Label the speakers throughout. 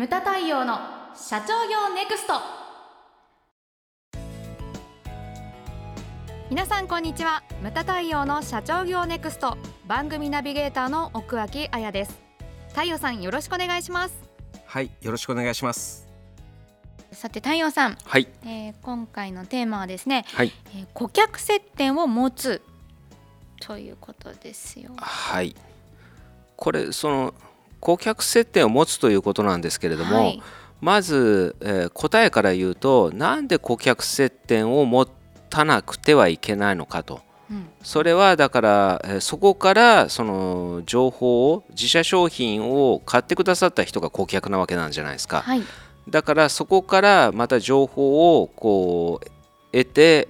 Speaker 1: ムタ太陽の社長業ネクスト。皆さんこんにちは。ムタ太陽の社長業ネクスト。番組ナビゲーターの奥脇彩です。太陽さんよろしくお願いします。
Speaker 2: はいよろしくお願いします。
Speaker 1: さて太陽さん、
Speaker 2: はい。
Speaker 1: えー、今回のテーマはですね、
Speaker 2: はい、
Speaker 1: えー、顧客接点を持つということですよ。
Speaker 2: はい。これその顧客接点を持つということなんですけれども、はい、まず、えー、答えから言うとなんで顧客接点を持たなくてはいけないのかと。うん、それはだから、えー、そこからその情報を自社商品を買ってくださった人が顧客なわけなんじゃないですか、はい、だからそこからまた情報をこう得て、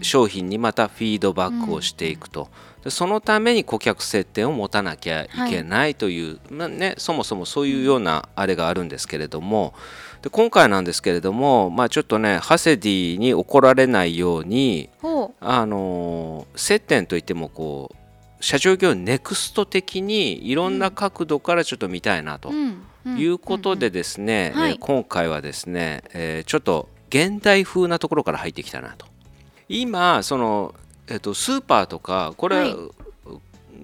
Speaker 2: 商品にまたフィードバックをしていくと。うんそのために顧客接点を持たなきゃいけないという、はい、ね、そもそもそういうようなあれがあるんですけれどもで今回なんですけれども、まあ、ちょっとねハセディに怒られないようにあの接点といってもこう社長業ネクスト的にいろんな角度からちょっと見たいなということでですね、え今回はですね、えー、ちょっと現代風なところから入ってきたなと。今そのえっと、スーパーとかこれ、はい、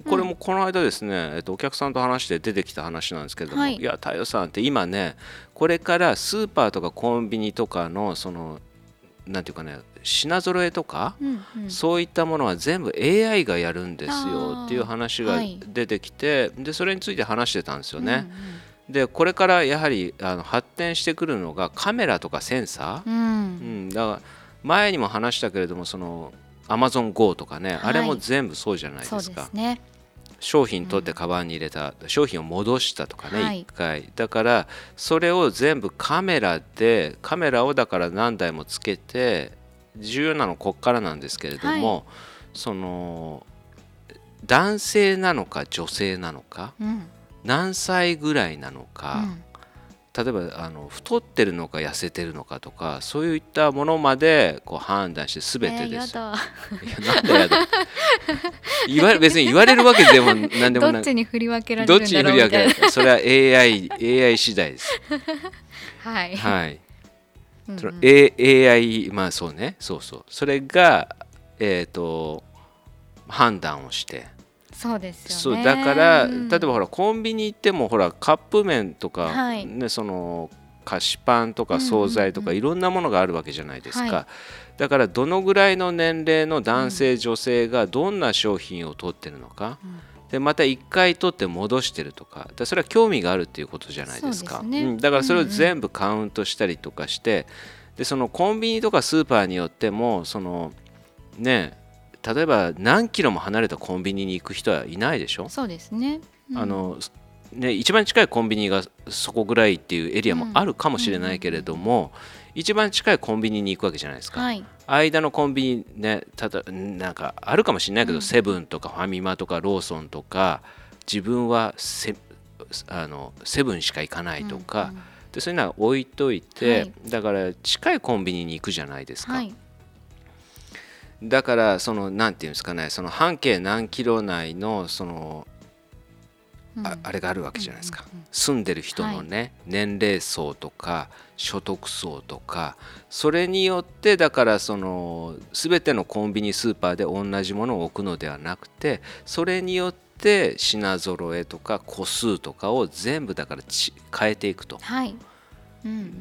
Speaker 2: これもこの間ですね、えっと、お客さんと話して出てきた話なんですけども、はい、いや太陽さんって今ねこれからスーパーとかコンビニとかのそのなんていうかね品揃えとか、うんうん、そういったものは全部 AI がやるんですよっていう話が出てきて、はい、でそれについて話してたんですよね。うんうん。でこれからやはりあの発展してくるのがカメラとかセンサー、うん、うん、だから前にも話したけれどもそのアマゾン GO とかね、はい、あれも全部そうじゃないですか。すね、商品取ってカバンに入れた、うん、商品を戻したとかね、はい、1回。だからそれを全部カメラでカメラをだから何台もつけて重要なのこっからなんですけれども、はい、その男性なのか女性なのか、うん、何歳ぐらいなのか、うん例えばあの太ってるのか痩せてるのかとかそういったものまでこう判断して全てです。えー、やいやなんだやだ。言わ別に言われるわけでも何でもない
Speaker 1: どっちに振り分けられるんだろうどっちに振り分けられる
Speaker 2: それは AI, AI 次第です。
Speaker 1: はい、
Speaker 2: はい。その A、AI まあそうね。そうそう。それがえっ、ー、と判断をして
Speaker 1: そうですよ、ね、
Speaker 2: だから、うん、例えばほらコンビニ行ってもほらカップ麺とか、はい、ね、その菓子パンとか惣菜とかいろんなものがあるわけじゃないですか、はい、だからどのぐらいの年齢の男性、うん、女性がどんな商品を取ってるのか、うん、でまた1回取って戻してるとか。それは興味があるっていうことじゃないですか、ね、うん、だからそれを全部カウントしたりとかして、でそのコンビニとかスーパーによってもそのね例えば何キロも離れたコンビニに行く人はいないでしょ？
Speaker 1: そうですね、
Speaker 2: うん、あのね一番近いコンビニがそこぐらいっていうエリアもあるかもしれないけれども、うん、一番近いコンビニに行くわけじゃないですか、はい、間のコンビニねただなんかあるかもしれないけど、うん、セブンとかファミマとかローソンとか自分はセあのセブンしか行かないとか、でそういうのは置いといて、はい、だから近いコンビニに行くじゃないですか。はいだからその何て言うんですかねその半径何キロ内のそのああれがあるわけじゃないですか、住んでる人のね、はい、年齢層とか所得層とかそれによってだからその全てのコンビニスーパーで同じものを置くのではなくてそれによって品揃えとか個数とかを全部だから変えていくと。はい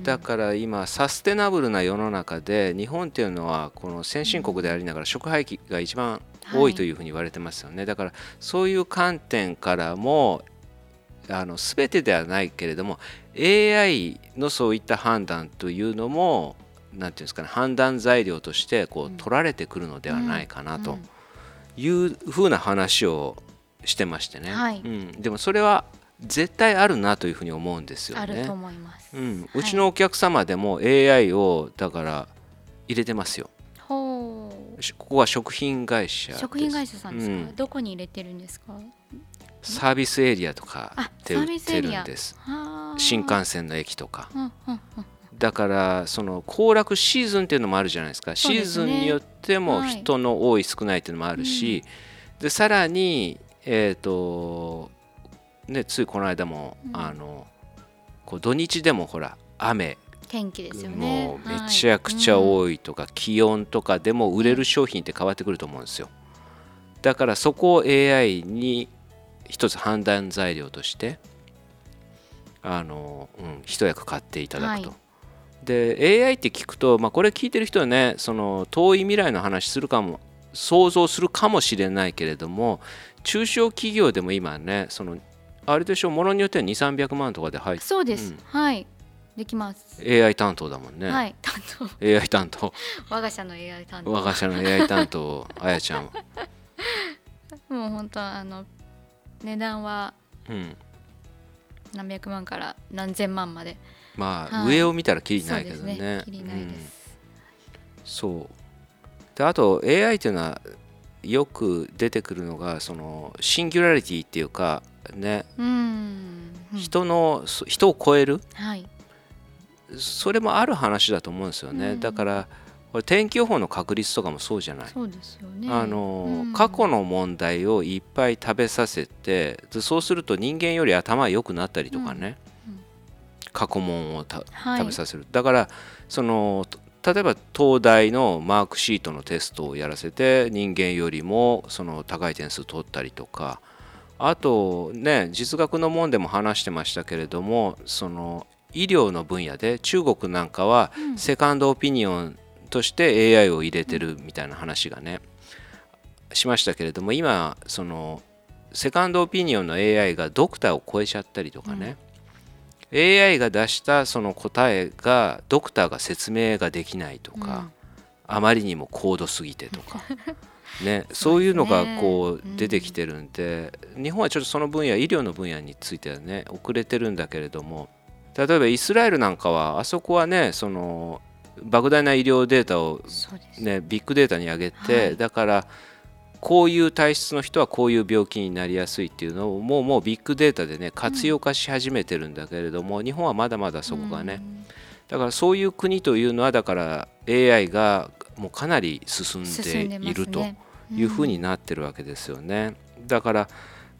Speaker 2: だから今サステナブルな世の中で日本っていうのはこの先進国でありながら食廃棄が一番多いというふうに言われてますよね、はい、だからそういう観点からもあの全てではないけれども AI のそういった判断というのも何て言うんですかね判断材料としてこう取られてくるのではないかなというふうな話をしてましてね、はい、うん、でもそれは絶対あるなというふうに思うんですよね。あ
Speaker 1: ると思います。
Speaker 2: うん、はい、うちのお客様でも AI をだから入れてますよ。ほう。ここは食品会社
Speaker 1: 食品会社さんですか、うん、どこに入れてるんですか？
Speaker 2: サービスエリアとかで売ってるんです。新幹線の駅とか。うんうんうん。だからその行楽シーズンっていうのもあるじゃないですか、ね、シーズンによっても人の多い少ないっていうのもあるし、はい、でさらに、えーとね、ついこの間も、うん、あのこう土日でもほら雨。
Speaker 1: 天気ですよね。
Speaker 2: もうめちゃくちゃ多いとか、気温とかでも売れる商品って変わってくると思うんですよ。だからそこを AI に一つ判断材料としてあの、うん、一役買っていただくと。はい。で AI って聞くと、まあ、これ聞いてる人はねその遠い未来の話するかも想像するかもしれないけれども中小企業でも今ねそのあれでしょうものによっては2300万とかで入って
Speaker 1: そうです、うん、はい。できます。
Speaker 2: AI 担当だもんね。
Speaker 1: はい。担当。
Speaker 2: AI 担当。
Speaker 1: 我が社の AI 担当。
Speaker 2: 我が社の AI 担当あやちゃん
Speaker 1: もう本当あの値段は何百万から何千万まで。
Speaker 2: まあ、はい、上を見たらきりないけどね。
Speaker 1: ね。りないです、うん、
Speaker 2: そう。であと AI っていうのはよく出てくるのがそのシンギュラリティっていうかね、うん、人の人を超える、はい、それもある話だと思うんですよね。うん、だからこれ天気予報の確率とかもそうじゃない？
Speaker 1: そうですよね。
Speaker 2: あの、うん、過去の問題をいっぱい食べさせてそうすると人間より頭良くなったりとかね、うん、過去問を、はい、食べさせる。だからその例えば東大のマークシートのテストをやらせて人間よりもその高い点数取ったりとかあとね実学の門でも話してましたけれどもその医療の分野で中国なんかはセカンドオピニオンとして AI を入れてるみたいな話がねしましたけれども今そのセカンドオピニオンの AI がドクターを超えちゃったりとかね、うん、AI が出したその答えがドクターが説明ができないとか、うん、あまりにも高度すぎてとか。ね、そういうのがこう出てきてるんで、うん、日本はちょっとその分野医療の分野についてはね遅れてるんだけれども例えばイスラエルなんかはあそこはねその莫大な医療データを、ね、ビッグデータに上げて、はい、だからこういう体質の人はこういう病気になりやすいっていうのをもうもうビッグデータでね活用化し始めてるんだけれども、うん、日本はまだまだそこがね、だからそういう国というのはだから AI がもうかなり進んでいるというふうになってるわけですよね。だから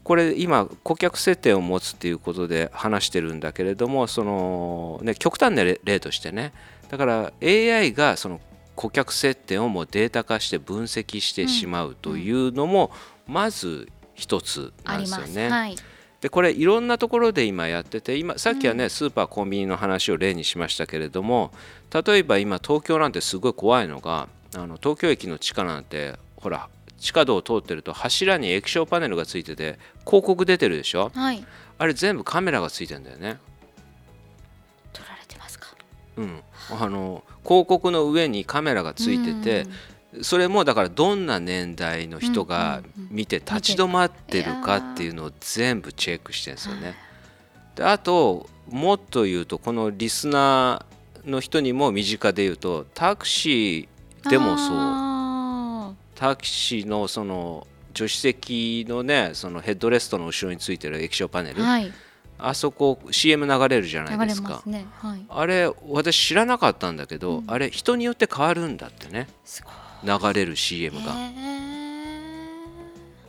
Speaker 2: これ今顧客接点を持つっていうことで話してるんだけれどもその、ね、極端な例としてね。だから AI がその顧客接点をもうデータ化して分析してしまうというのもまず一つなんですよね。はい、でこれいろんなところで今やってて今さっきはね、スーパーコンビニの話を例にしましたけれども例えば今東京なんてすごい怖いのがあの東京駅の地下なんてほら地下道を通ってると柱に液晶パネルがついてて広告出てるでしょ、はい、あれ全部カメラがついてるんだよね。うん、あの広告の上にカメラがついてて、それもだからどんな年代の人が見て立ち止まってるかっていうのを全部チェックしてるんですよね。であともっと言うとこのリスナーの人にも身近で言うとタクシーでもそう。タクシーのその助手席のねそのヘッドレストの後ろについてる液晶パネル、はい、あそこ CM 流れるじゃないですか、ね。はい、あれ私知らなかったんだけど、うん、あれ人によって変わるんだってね。流れる CM が。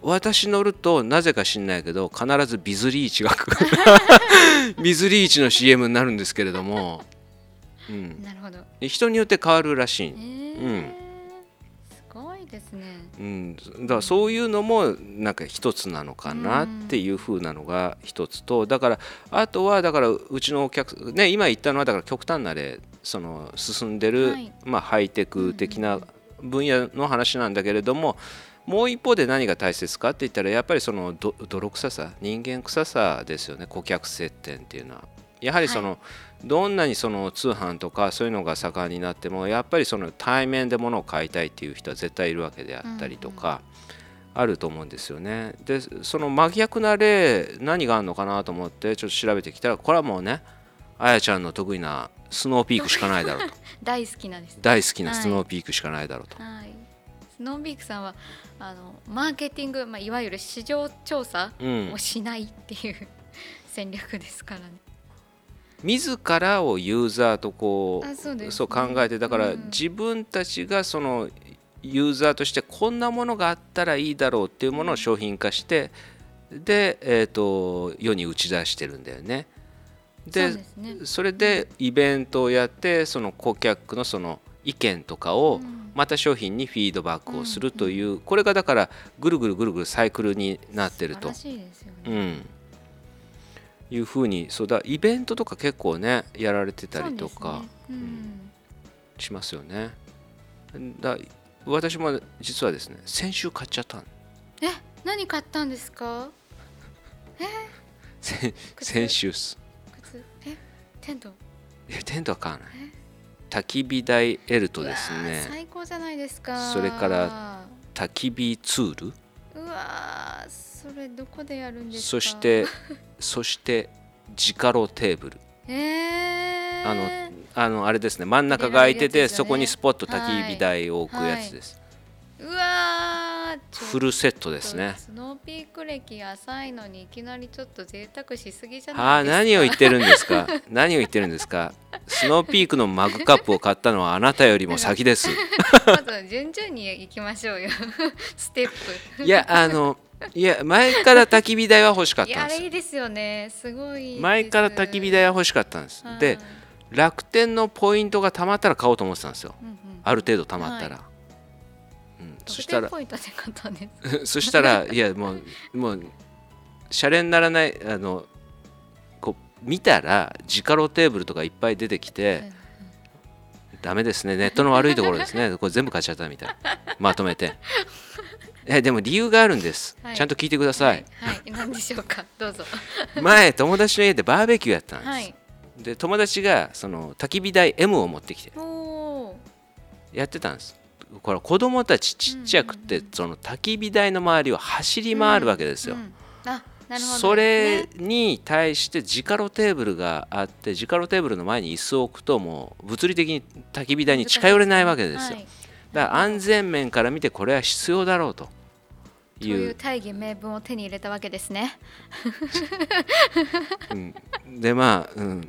Speaker 2: 私乗るとなぜか知んないけど必ずビズリーチが ビズリーチの CM になるんですけれども、うん、なるほど。人によって変わるらしい、うん
Speaker 1: ですね、
Speaker 2: うん、だからそういうのもなんか一つなのかなっていうふうなのが一つとだからあとはだからうちのお客ね今言ったのはだから極端な例その進んでる、はい、まあ、ハイテク的な分野の話なんだけれども、もう一方で何が大切かって言ったらやっぱりその泥臭さ人間臭さですよね顧客接点っていうのは。やはりその、はいどんなにその通販とかそういうのが盛んになってもやっぱりその対面で物を買いたいっていう人は絶対いるわけであったりとか、あると思うんですよね。でその真逆な例何があるのかなと思ってちょっと調べてきたらこれはもうねあやちゃんの得意なスノーピークしかないだろうと
Speaker 1: 大好きなです、ね、
Speaker 2: 大好きなスノーピークしかないだろうと。
Speaker 1: はい、スノーピークさんはあのマーケティング、まあ、いわゆる市場調査をしないっていう、うん、戦略ですからね。
Speaker 2: 自らをユーザーとこうそう、ね,、考えてだから自分たちがそのユーザーとしてこんなものがあったらいいだろうっていうものを商品化してで、えーと、世に打ち出してるんだよね。で、ね、それでイベントをやってその顧客のその意見とかをまた商品にフィードバックをするという、これがだからぐるぐるぐるぐるサイクルになってると。うんいうふうにそうだイベントとか結構ねやられてたりとか、ね。うん、しますよね。だ私も実はですね先週買っちゃった
Speaker 1: え何買ったんですか？え？
Speaker 2: 先週す。
Speaker 1: 靴？え？テント？
Speaker 2: えテントは買わない。焚き火台 L とですね。
Speaker 1: 最高じゃないですか。
Speaker 2: それから焚き火ツール。
Speaker 1: うわそれどこでやるんですか？
Speaker 2: そして そしてジカロテーブル。
Speaker 1: え
Speaker 2: ー、あのあのあれですね。真ん中が空いてて、ね、そこにスポット焚き火台を置くやつです、
Speaker 1: はい。はい、うわ
Speaker 2: フルセットですね。
Speaker 1: スノーピーク歴浅いのにいきなりちょっと贅沢しすぎじゃ
Speaker 2: ないですか？あ何を言ってるんですか？何を言ってるんですか？スノーピークのマグカップを買ったのはあなたよりも先です。
Speaker 1: まず順々に行きましょうよ。ステッ
Speaker 2: プ。いやあのいや前から焚き火台は欲しかったんです。
Speaker 1: いいですよね。すごい
Speaker 2: 前から焚き火台は欲しかったんです、で楽天のポイントがたまったら買おうと思ってたんですよ、うんうん、ある程度たまったら、はい。
Speaker 1: うん、そしたら
Speaker 2: そしたらいやもうもうシャレにならないあのこう見たらジカロテーブルとかいっぱい出てきて、はい、ダメですね。ネットの悪いところですね。これ全部買っちゃったみたいまとめてえでも理由があるんです、はい、ちゃんと聞いてください。
Speaker 1: はい、何でしょうか？どうぞ。
Speaker 2: 前友達の家でバーベキューやったんです、はい、で友達がその焚き火台 M を持ってきて。やってたんです。これ子供たちちっちゃくて、その焚き火台の周りを走り回るわけですよ、うんうんね、それに対して直ロテーブルがあって直ロテーブルの前に椅子を置くともう物理的に焚き火台に近寄れないわけですよ、はい、だから安全面から見てこれは必要だろうと
Speaker 1: いういう大義名分を手に入れたわけですね。
Speaker 2: うん、でまあ、うん、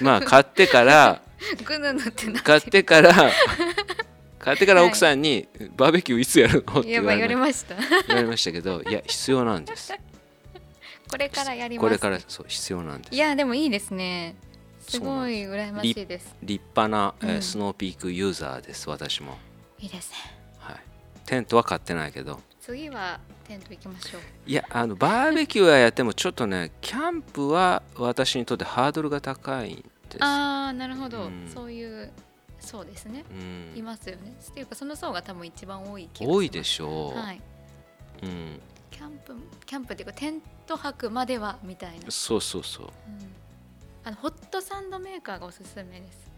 Speaker 2: まあ買ってから 買ってから買ってから奥さんに、はい、バーベキューいつやるの？って言わ
Speaker 1: れました。
Speaker 2: 言われました。けどいや必要なんです。
Speaker 1: これからやります。
Speaker 2: これからそう必要なんです。
Speaker 1: いやでもいいですね。す。ごい羨ましいです。
Speaker 2: 立派な、えー、スノーピークユーザーです私も。
Speaker 1: いいですね。
Speaker 2: はい。テントは買ってないけど
Speaker 1: 次はテント行きましょう。
Speaker 2: いやあのバーベキューはやってもちょっとねキャンプは私にとってハードルが高いんです。
Speaker 1: ああなるほど、うん、そういうそうですね、うん、いますよね。っていうかその層が多分一番多い気が
Speaker 2: 多いでしょ
Speaker 1: う。はい、うん、キャンプキャンプっていうかテント泊まではみたいな。
Speaker 2: そうそうそう、うん、
Speaker 1: あのホットサンドメーカーがおすすめです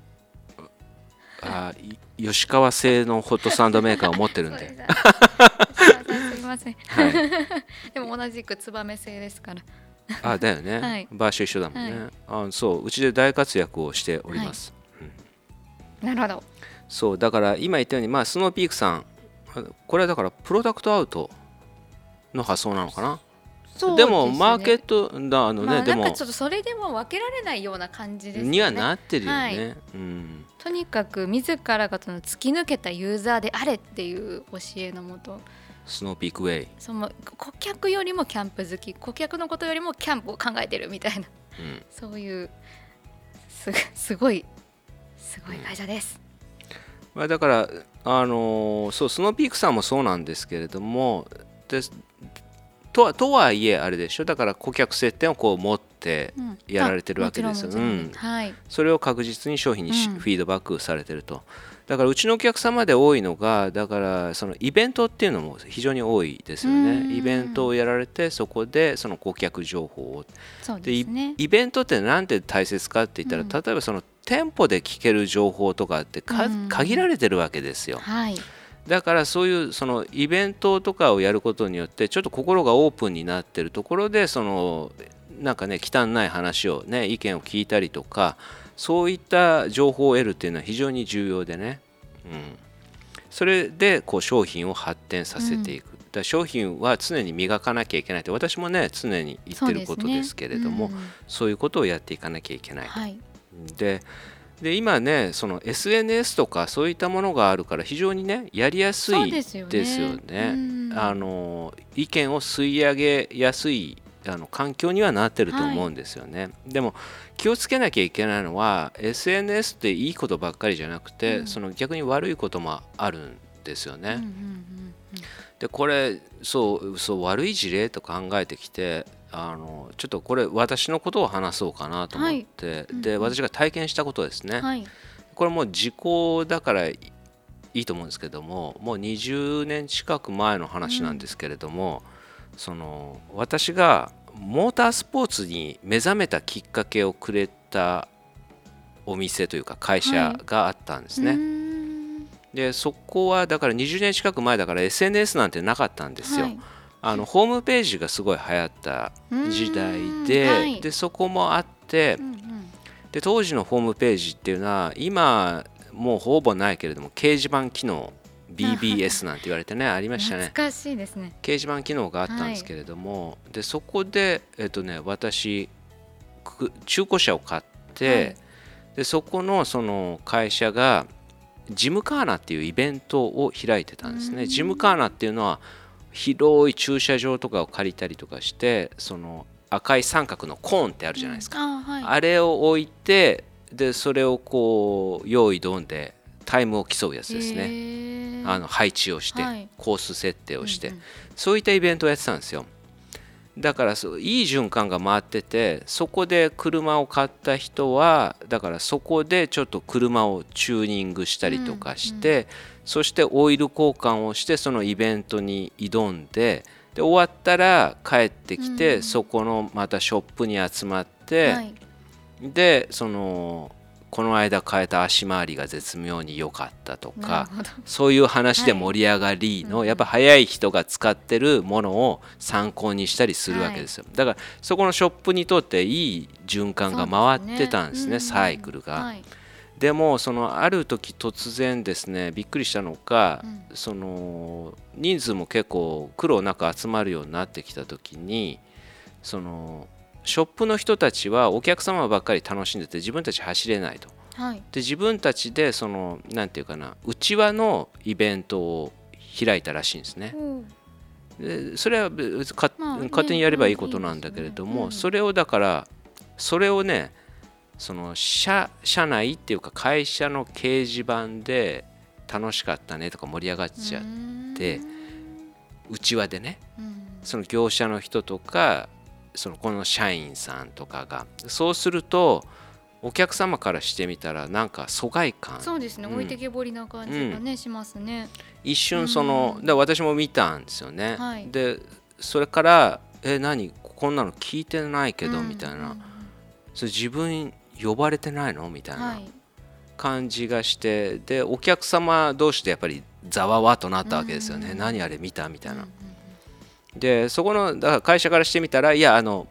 Speaker 2: あ吉川製のホットサンドメーカーを持ってるんで。
Speaker 1: す。みません、はい、でも同じく燕製ですから。
Speaker 2: あだよね、はい、場所一緒だもんね、はい、あそううちで大活躍をしております、
Speaker 1: うん、なるほど。
Speaker 2: そうだから今言ったようにまあスノーピークさんこれはだからプロダクトアウトの発想なのかな？で、ね,、もマーケットだあのね、まあ、でも
Speaker 1: ちょっとそれでも分けられないような感じですね。
Speaker 2: にはなってるよね、はい、
Speaker 1: うん、とにかく自らがその突き抜けたユーザーであれっていう教えのもと。
Speaker 2: スノーピークウェイ。
Speaker 1: その顧客よりもキャンプ好き。顧客のことよりもキャンプを考えてるみたいな、うん、そういうすすごいすごい会社です、
Speaker 2: うん、まあ、だからあのそうスノーピークさんもそうなんですけれどもでとはとはいえあれでしょ。だから顧客接点をこう持ってやられてるわけですよ、うん、
Speaker 1: はい、
Speaker 2: それを確実に商品に、フィードバックされてると。だからうちのお客様で多いのがだからそのイベントっていうのも非常に多いですよね。イベントをやられてそこでその顧客情報を。
Speaker 1: で、ね、
Speaker 2: イベントって何で大切かって言ったら、うん、例えばその店舗で聞ける情報とかって限られてるわけですよ。
Speaker 1: はい
Speaker 2: だからそういうそのイベントとかをやることによってちょっと心がオープンになってるところでそのなんかね汚い話をね意見を聞いたりとかそういった情報を得るっていうのは非常に重要でね、うん、それでこう商品を発展させていく、うん、だ商品は常に磨かなきゃいけないって私もね常に言ってることですけれどもそう、ね。うん、そういうことをやっていかなきゃいけない、
Speaker 1: はい、
Speaker 2: でで今ねその SNS とかそういったものがあるから非常にねやりやすいですよね。よね。あの意見を吸い上げやすいあの環境にはなってると思うんですよね、はい、でも気をつけなきゃいけないのは SNS っていいことばっかりじゃなくて、うん、その逆に悪いこともあるんですよね。でこれそうそう悪い事例と考えてきてあのちょっとこれ私のことを話そうかなと思って、はい、で私が体験したことですね、はい、これもう時効だからいいと思うんですけどももう20年近く前の話なんですけれども、うん、その私がモータースポーツに目覚めたきっかけをくれたお店というか会社があったんですね。はい、でそこはだから20年近く前だから SNS なんてなかったんですよ。はい、あのホームページがすごい流行った時代ではい、でそこもあって、うんうん、で当時のホームページっていうのは今もうほぼないけれども掲示板機能 BBS なんて言われてねありましたね。
Speaker 1: 懐かしいですね。
Speaker 2: 掲示板機能があったんですけれども、はい、でそこでえっとね私中古車を買って、はい、でそこのその会社がジムカーナっていうイベントを開いてたんですね。ジムカーナっていうのは広い駐車場とかを借りたりとかしてその赤い三角のコーンってあるじゃないですか、あはい、あれを置いてでそれをこう用意どんでタイムを競うやつですね。あの配置をして、はい、コース設定をして、うんうん、そういったイベントをやってたんですよだからそういい循環が回っててそこで車を買った人はだからそこでちょっと車をチューニングしたりとかして、うんうん、そしてオイル交換をしてそのイベントに挑んでで終わったら帰ってきて、うん、そこのまたショップに集まって、はい、でそのこの間変えた足回りが絶妙に良かったとかそういう話で盛り上がりの、はい、やっぱ速い人が使ってるものを参考にしたりするわけですよ、はい、だからそこのショップにとっていい循環が回ってたんですね、ね、サイクルが。はい。でもそのある時突然ですねびっくりしたのか、うん、その人数も結構苦労なく集まるようになってきた時にそのショップの人たちはお客様ばっかり楽しんでて自分たち走れないと。はい、で自分たちでそのなんていうかな内輪のイベントを開いたらしいんですね。でそれは別か、まあ、勝手にやればいいことなんだけれども、ねうん、それをだからそれをねその社社内っていうか会社の掲示板で楽しかったねとか盛り上がっちゃって内輪でね、うん、その業者の人とかそのこの社員さんとかがそうするとお客様からしてみたらなんか疎外感。
Speaker 1: そうですね、うん、置いてけぼりな感じがね、うん、しますね。
Speaker 2: 一瞬その、で私も見たんですよね、はい、でそれから「え何？こんなの聞いてないけど」みたいな、それ自分呼ばれてないの？みたいな感じがして、はい、でお客様同士でやっぱりざわわとなったわけですよね、うん、何あれ見た？みたいな。でそこのだから会社からしてみたらいやあの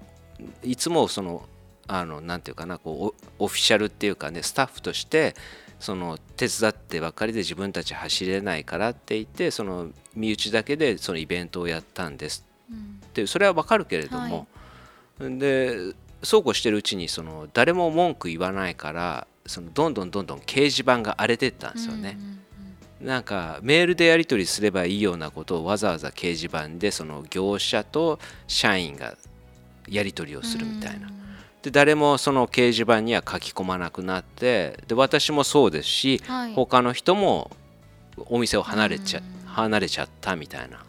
Speaker 2: いつもそのあのなんていうかなこうオフィシャルっていうかねスタッフとしてその手伝ってばっかりで自分たち走れないからって言ってその身内だけでそのイベントをやったんです。ってそれはわかるけれども、はい、でそうこうしてるうちにその誰も文句言わないからそのどんどんどんどん掲示板が荒れてったんですよね。なんかメールでやり取りすればいいようなことをわざわざ掲示板でその業者と社員がやり取りをするみたいな。で誰もその掲示板には書き込まなくなってで私もそうですし、はい、他の人もお店を離れちゃ離れちゃったみたいな。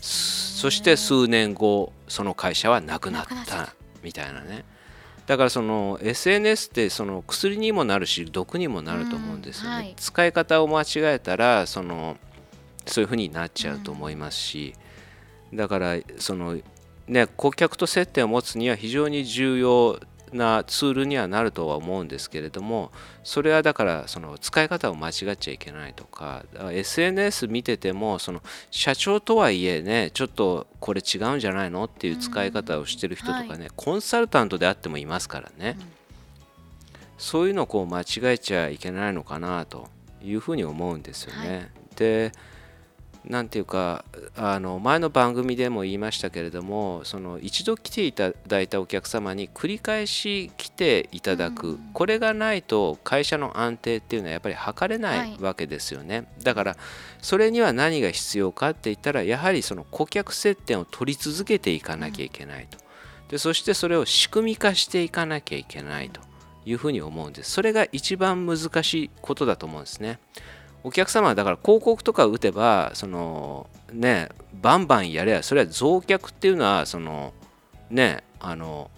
Speaker 2: そして数年後その会社はなくなった。みたいなねだからその SNS ってその薬にもなるし毒にもなると思うんですよね、はい、使い方を間違えたらそのそういうふうになっちゃうと思いますし、だからそのね顧客と接点を持つには非常に重要なツールにはなるとは思うんですけれどもそれはだからその使い方を間違っちゃいけないとか SNS 見ててもその社長とはいえねちょっとこれ違うんじゃないのっていう使い方をしてる人とかね、はい、コンサルタントであってもいますからね、うん、そういうのをこう間違えちゃいけないのかなというふうに思うんですよね。はい、でなんていうかあの前の番組でも言いましたけれどもその一度来ていただいたお客様に繰り返し来ていただく、うん、これがないと会社の安定っていうのはやっぱり測れないわけですよね、はい、だからそれには何が必要かって言ったらやはりその顧客接点を取り続けていかなきゃいけないと、でそしてそれを仕組み化していかなきゃいけないというふうに思うんです。それが一番難しいことだと思うんですね。お客様はだから広告とか打てばそのねバンバンやればそれは増客っていうのはそのねあの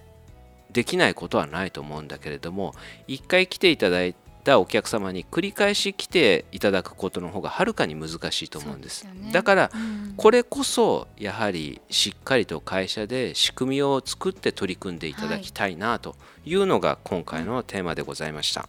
Speaker 2: できないことはないと思うんだけれども一回来ていただいたお客様に繰り返し来ていただくことの方がはるかに難しいと思うんです、ね、だから、これこそやはりしっかりと会社で仕組みを作って取り組んでいただきたいなというのが今回のテーマでございました。